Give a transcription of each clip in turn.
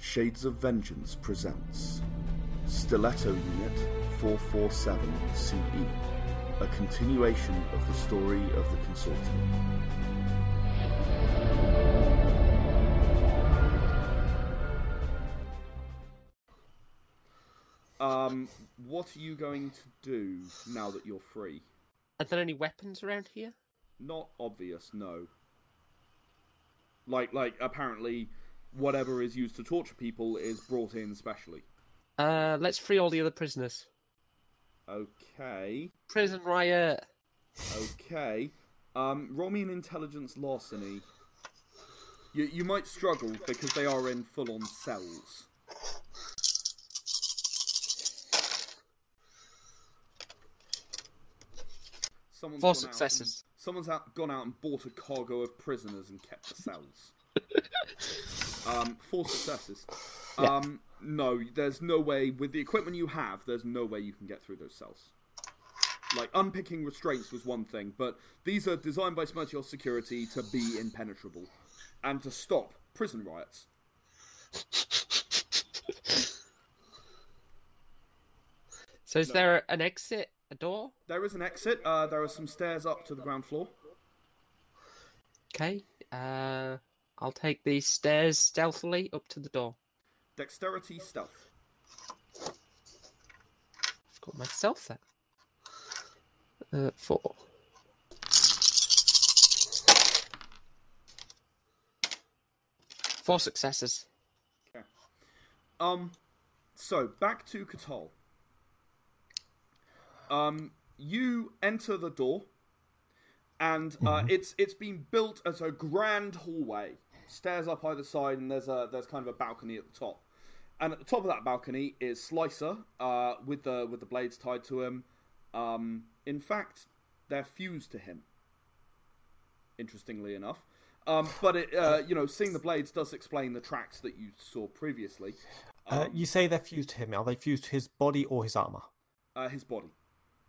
Shades of Vengeance presents Stiletto Unit 447 CE, a continuation of the story of the Consortium. Um, what are you going to do now that you're free? Are there any weapons around here? Not obvious, no. Like, like apparently, whatever is used to torture people is brought in specially. Uh, let's free all the other prisoners. Okay, Prison riot. okay. Um, roll me an intelligence larceny. You you might struggle because they are in full on cells. Someone's Four out and- successes. someone's out, gone out and bought a cargo of prisoners and kept the cells. um, four successes. Yeah. Um, no, there's no way with the equipment you have. There's no way you can get through those cells. Like unpicking restraints was one thing, but these are designed by Smertios Security to be impenetrable and to stop prison riots. So is there an exit, a door? There is an exit. Uh, there are some stairs up to the ground floor. Okay. Uh, I'll take these stairs stealthily up to the door. Dexterity, stealth. I've got myself then. Uh, four. Four successes. Um, so back to Katal. Um, you enter the door, and uh, it's it's been built as a grand hallway, stairs up either side, and there's a there's kind of a balcony at the top. And at the top of that balcony is Slicer, uh, with the with the blades tied to him. Um, in fact, they're fused to him. Interestingly enough, um, but it uh, you know seeing the blades does explain the tracks that you saw previously. Uh, you say they're fused to him. Are they fused to his body or his armor? Uh, his body.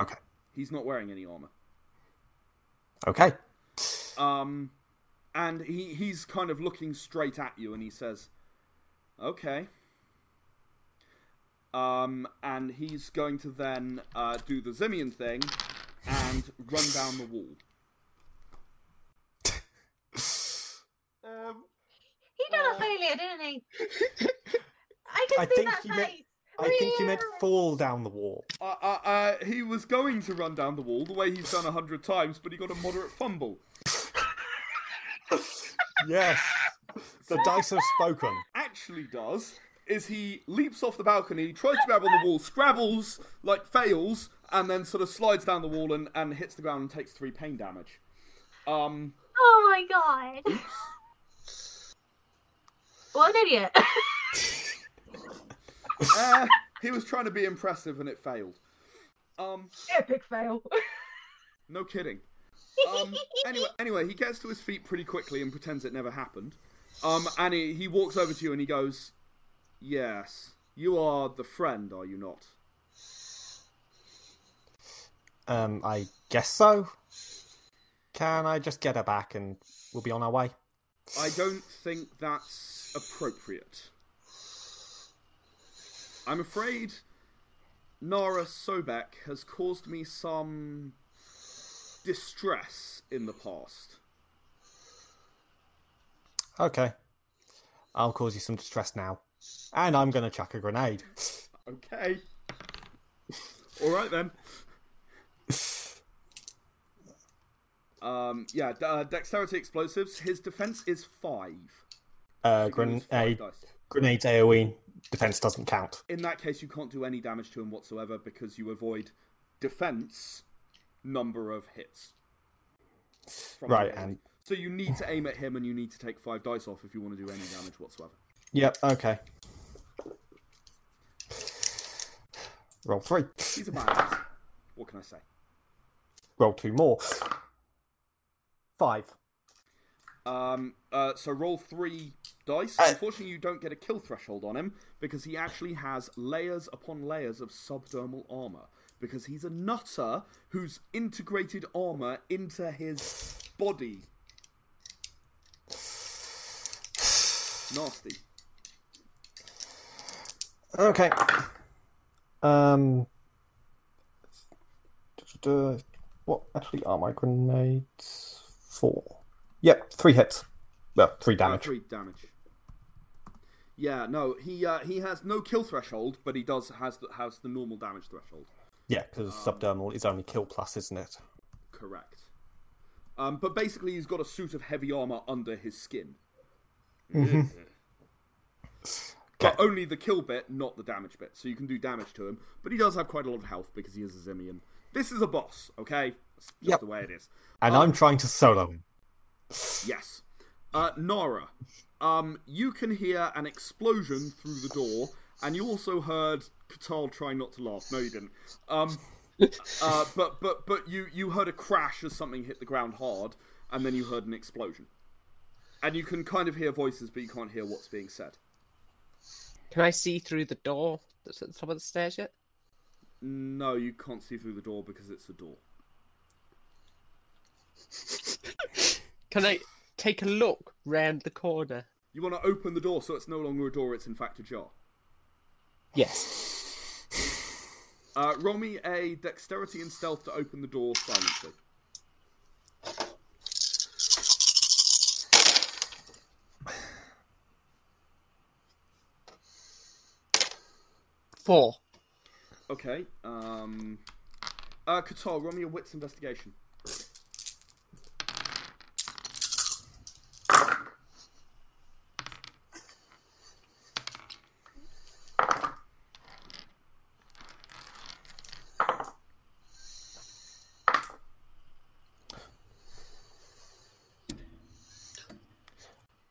Okay. He's not wearing any armor. Okay. Um, and he he's kind of looking straight at you, and he says, "Okay." Um, and he's going to then uh, do the Zimian thing and run down the wall. Um, He did a failure, didn't he? I can I see think that you meant- I think you meant fall down the wall. Uh, uh, uh, he was going to run down the wall the way he's done a hundred times, but he got a moderate fumble. Yes. The dice have spoken. actually does is he leaps off the balcony, tries to grab on the wall, scrabbles, like fails, and then sort of slides down the wall and, and hits the ground and takes three pain damage. Um, Oh my god. What an idiot. uh, he was trying to be impressive and it failed. Um, Epic fail. no kidding. Um, anyway, anyway, he gets to his feet pretty quickly and pretends it never happened. Um, and he, he walks over to you and he goes, "Yes, you are the friend, are you not?" Um, I guess so. Can I just get her back and we'll be on our way? I don't think that's appropriate. I'm afraid Nara Sobek has caused me some distress in the past. Okay. I'll cause you some distress now. And I'm going to chuck a grenade. Okay. All right then. Um, yeah, uh, dexterity explosives. His defense is five. Uh, rolls five grenade, dice. grenades AoE. Defense doesn't count. In that case, you can't do any damage to him whatsoever because you avoid defense number of hits. Right, and So you need to aim at him and you need to take five dice off if you want to do any damage whatsoever. yep, okay. Roll three. He's a badass. What can I say? Roll two more. Five. Um, uh, so roll three dice. Uh, Unfortunately, you don't get a kill threshold on him because he actually has layers upon layers of subdermal armor. Because he's a nutter who's integrated armor into his body. Nasty. Okay. Um. What actually are my grenades? for? Yep, three hits. Well, three Uh, damage. three damage. Yeah, no, he uh, he has no kill threshold, but he does has the, has the normal damage threshold. Yeah, because subdermal is only kill plus, isn't it? Correct. Um, but basically, he's got a suit of heavy armor under his skin. But only the kill bit, not the damage bit. So you can do damage to him. But he does have quite a lot of health because he is a Zimian. This is a boss, okay? That's just Yep. the way it is. And I'm trying to solo him. Yes. Uh, Nara, um, you can hear an explosion through the door, and you also heard Katal try not to laugh. No, you didn't. Um, uh, but but but you you heard a crash as something hit the ground hard, and then you heard an explosion. And you can kind of hear voices, but you can't hear what's being said. Can I see through the door that's at the top of the stairs yet? No, you can't see through the door because it's a door. Can I take a look round the corner? You want to open the door so it's no longer a door; it's in fact a jar. Yes. Uh, roll me a dexterity and stealth to open the door silently. Four. Okay. Um. Uh, Katal, roll me a wits investigation.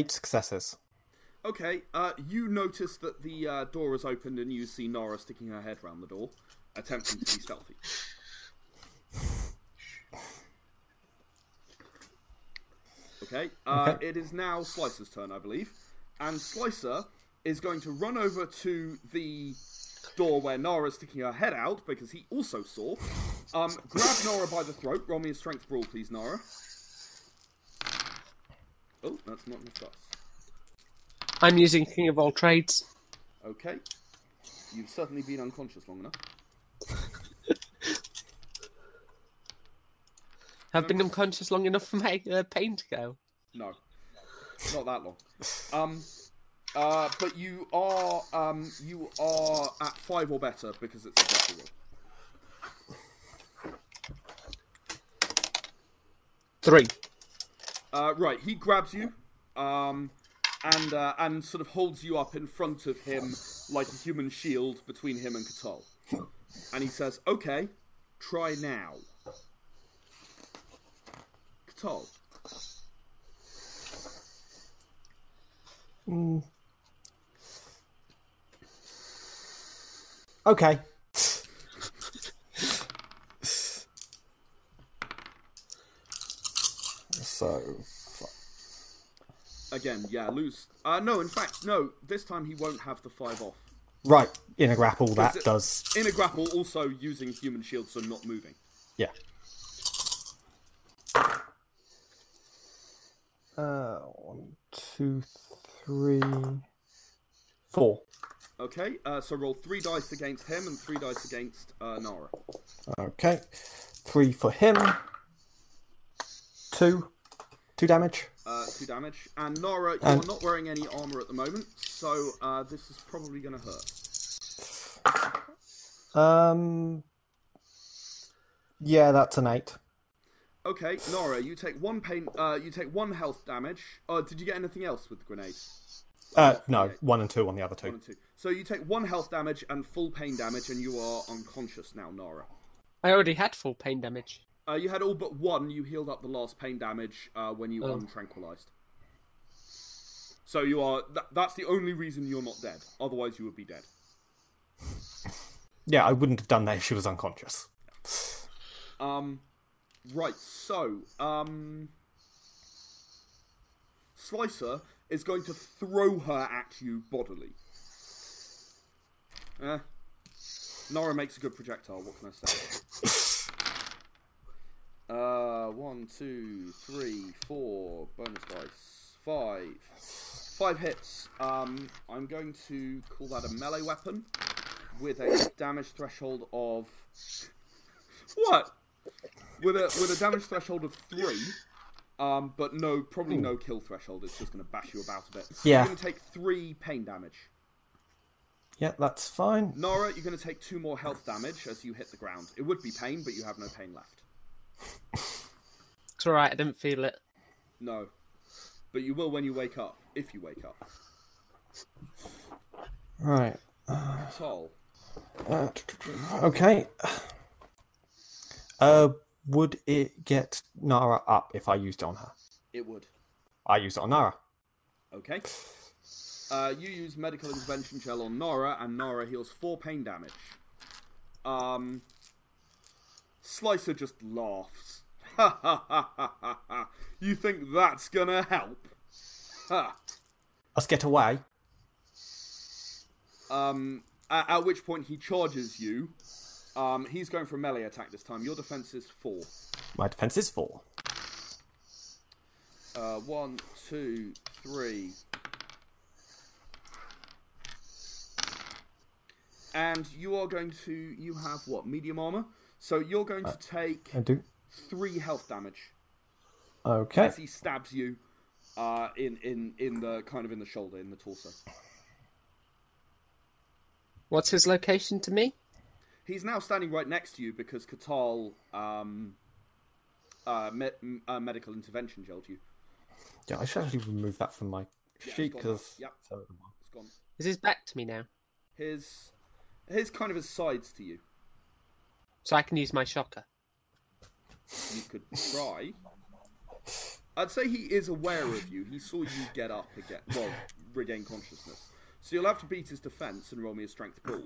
Eight successes. Okay. Uh, you notice that the uh, door is opened and you see Nara sticking her head round the door, attempting to be stealthy. Okay. Uh, Okay. It is now Slicer's turn, I believe, and Slicer is going to run over to the door where Nara's sticking her head out because he also saw. Um, grab Nara by the throat. Roll me a strength brawl, please, Nara. Oh, that's not enough dice. I'm using King of All Trades. Okay. You've certainly been unconscious long enough. Have been unconscious long enough for my uh, pain to go. No, not that long. Um, uh, but you are um, you are at five or better because it's a better roll. Three. Uh, right, he grabs you, um, and uh, and sort of holds you up in front of him like a human shield between him and Katal. And he says, "Okay, try now." Katal, Okay. So, again, yeah, lose. Uh, no, in fact, no. This time he won't have the five off. right in a grapple that it- does In a grapple, also using human shield, so not moving. yeah. Uh, one, two, three, four. Okay, uh, so roll three dice against him and three dice against uh, Nara. Okay, three for him. Two, two damage. Uh, two damage. And Nara, you And- are not wearing any armor at the moment, so uh, this is probably going to hurt. Um, yeah, that's an eight. Okay, Nara, you take one pain. Uh, you take one health damage. Uh, did you get anything else with the grenade? Uh, no, one and two on the other One two. and two. So you take one health damage and full pain damage, and you are unconscious now, Nara. I already had full pain damage. Uh, you had all but one. You healed up the last pain damage uh, when you Oh. untranquilized. So you are. Th- that's the only reason you're not dead. Otherwise, you would be dead. Yeah, I wouldn't have done that if she was unconscious. Um, right. So, um, Slicer is going to throw her at you bodily. Eh. Nara makes a good projectile. What can I say? Uh, one, two, three, four. Bonus dice. Five. five hits. Um, I'm going to call that a melee weapon with a damage threshold of what? With a with a damage threshold of three. Um, but no, probably no kill threshold. It's just going to bash you about a bit. Yeah. You're going to take three pain damage. Yeah, that's fine. Nara, you're going to take two more health damage as you hit the ground. It would be pain, but you have no pain left. It's alright, I didn't feel it. No. But you will when you wake up, if you wake up. Right. Sol. Uh, okay. Uh, would it get Nara up if I used it on her? It would. I used it on Nara. Okay. Uh, you use medical intervention gel on Nara, and Nara heals four pain damage. Um, Slicer just laughs. Ha ha ha ha ha! You think that's gonna help? Ha! Let's get away. Um, at, at which point he charges you. Um, he's going for a melee attack this time. Your defense is four. My defense is four. Uh, one, two, three. And you are going to. You have what? Medium armor? So you're going to take I do. three health damage Okay. as he stabs you uh, in, in, in the kind of in the shoulder, in the torso. What's his location to me? He's now standing right next to you because Katal um, uh, me- uh, medical intervention gelled you. Yeah, I should actually remove that from my it's sheet because. now. Yep. It's gone. Is his back to me now? His his kind of his sides to you. So I can use my shocker. You could try. I'd say he is aware of you. He saw you get up again. Well, regain consciousness. So you'll have to beat his defense and roll me a strength pool.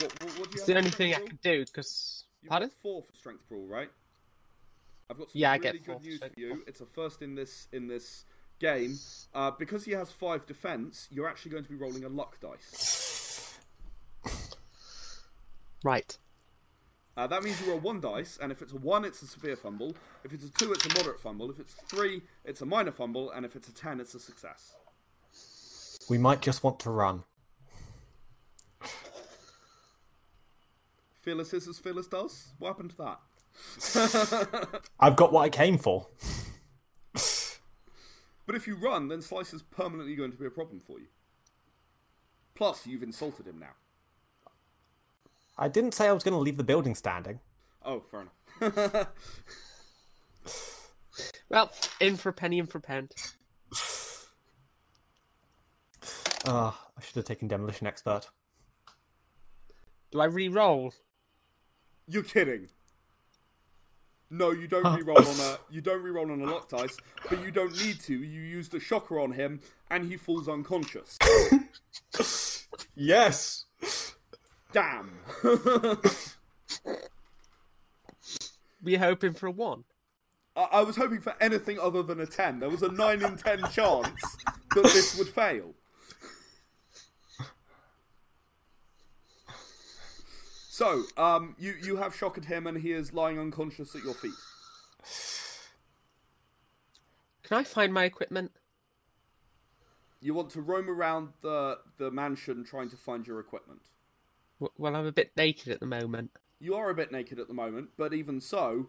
What, what, what It's the only thing I can do, because... Pardon? four for strength pool, right? I've got some Yeah, I get good news for you. It's a first in this in this game. Uh, because he has five defense, you're actually going to be rolling a luck dice. Right. Uh, that means you roll one dice, and if it's a one, it's a severe fumble. If it's a two, it's a moderate fumble. If it's three, it's a minor fumble, and if it's a ten, it's a success. We might just want to run. Fearless is as fearless does. What happened to that? I've got what I came for. But if you run, then Slice is permanently going to be a problem for you. Plus, you've insulted him now. I didn't say I was going to leave the building standing. Oh, fair enough. Well, in for a penny, in for a pound. Ah, I should have taken demolition expert. Do I re-roll? You're kidding. No, you don't re-roll on a you don't re-roll on a luck dice, but you don't need to. You use the shocker on him, and he falls unconscious. Yes. Damn. Were you hoping for a one? I, I was hoping for anything other than a ten. There was a nine in ten chance that this would fail. So, um, you you have shocked him, and he is lying unconscious at your feet. Can I find my equipment? You want to roam around the the mansion trying to find your equipment. W- Well, I'm a bit naked at the moment. You are a bit naked at the moment, but even so,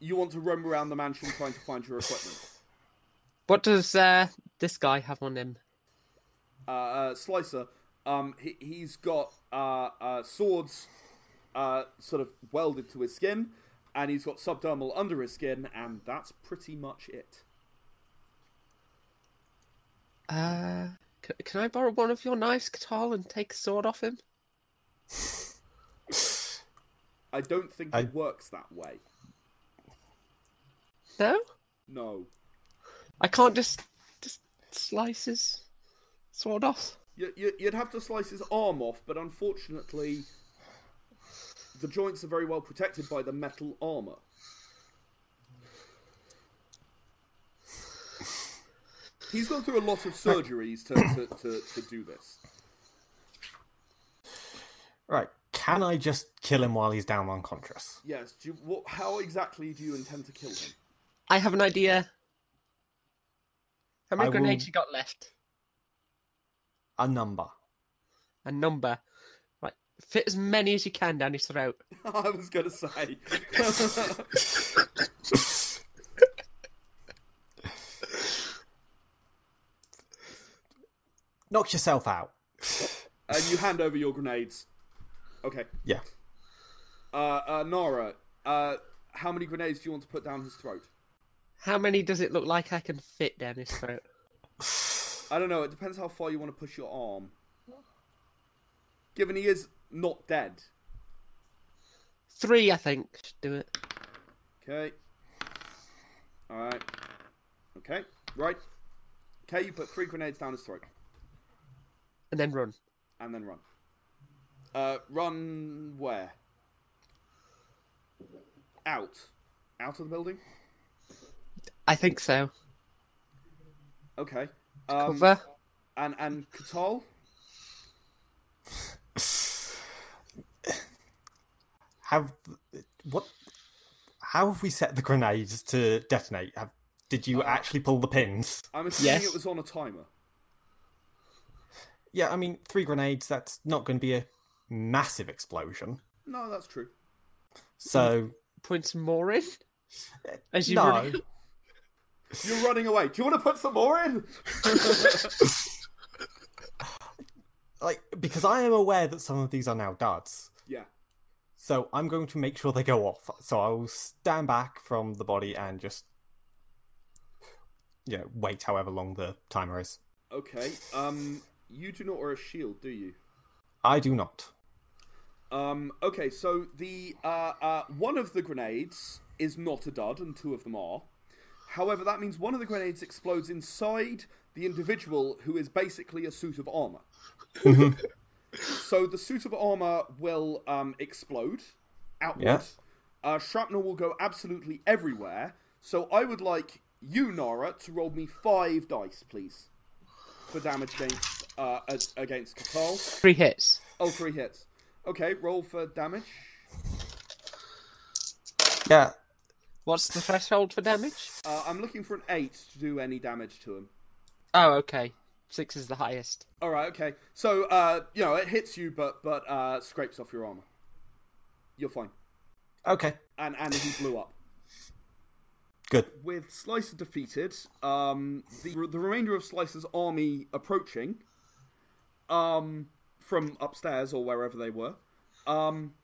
you want to roam around the mansion trying to find your equipment. What does uh, this guy have on him? Uh, uh, Slicer, um, he, he's got uh, uh, swords uh, sort of welded to his skin, and he's got subdermal under his skin, and that's pretty much it. Uh, c- can I borrow one of your knives, Katal, and take a sword off him? I don't think I- it works that way. No, No. I can't just just slice his sword off. You, you, you'd have to slice his arm off, but unfortunately, the joints are very well protected by the metal armor. He's gone through a lot of surgeries to, to, to, to do this. Right. Can I just kill him while he's down unconscious? Yes. Do you, what, how exactly do you intend to kill him? I have an idea. How many I will- grenades you got left? A number. A number. Right. Fit as many as you can down his throat. I was gonna say. Knock yourself out. and you hand over your grenades. Okay. Yeah. Uh, uh, Nara, uh, how many grenades do you want to put down his throat? How many does it look like I can fit down his throat? I don't know. It depends how far you want to push your arm. Given he is not dead. Three, I think. Should do it. Okay. All right. Okay. Right. Okay, you put three grenades down his throat And then run. and then run. Uh, run where? Out. Out of the building. I think so. Okay. Um, Cover. and and Katal. Have what? How have we set the grenades to detonate? Have did you Uh, actually pull the pins? I'm assuming Yes. it was on a timer. Yeah, I mean three grenades. That's not going to be a massive explosion. No, that's true. So Put some more in. As you no, run. You're running away. Do you want to put some more in? like because I am aware that some of these are now duds. yeah. So I'm going to make sure they go off. So I will stand back from the body and just, you know, wait however long the timer is. Okay. Um, you do not wear a shield, do you? I do not. Um, okay, so the uh, uh, one of the grenades is not a dud, and two of them are. However, that means one of the grenades explodes inside the individual, who is basically a suit of armor. so the suit of armor will um, explode outward. Yeah. Uh, shrapnel will go absolutely everywhere. So I would like you, Nara, to roll me five dice, please, for damage against uh, against Katal. Three hits. Oh, three hits. Okay, roll for damage. Yeah. What's the threshold for damage? Uh, I'm looking for an eight to do any damage to him. Oh, okay. Six is the highest. All right, okay. So, uh, you know, it hits you, but but uh, scrapes off your armor. You're fine. Okay. And and he blew up. Good. With Slicer defeated, um, the the remainder of Slicer's army approaching, um, from upstairs or wherever they were, um,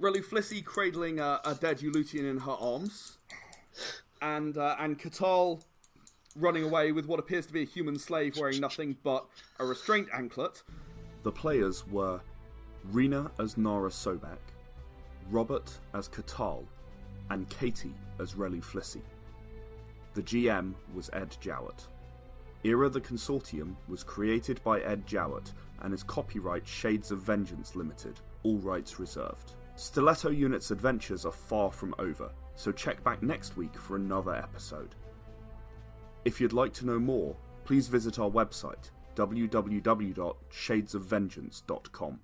Reluflissay cradling a, a dead Ulutian in her arms, and uh, and Katal running away with what appears to be a human slave wearing nothing but a restraint anklet. The players were Rena as Nara Sobek, Robert as Katal, and Katie as Reluflissay. The GM was Ed Jowett. Era the Consortium was created by Ed Jowett and is copyright Shades of Vengeance Limited, all rights reserved. Stiletto Unit's adventures are far from over, so check back next week for another episode. If you'd like to know more, please visit our website www.shadesofvengeance.com.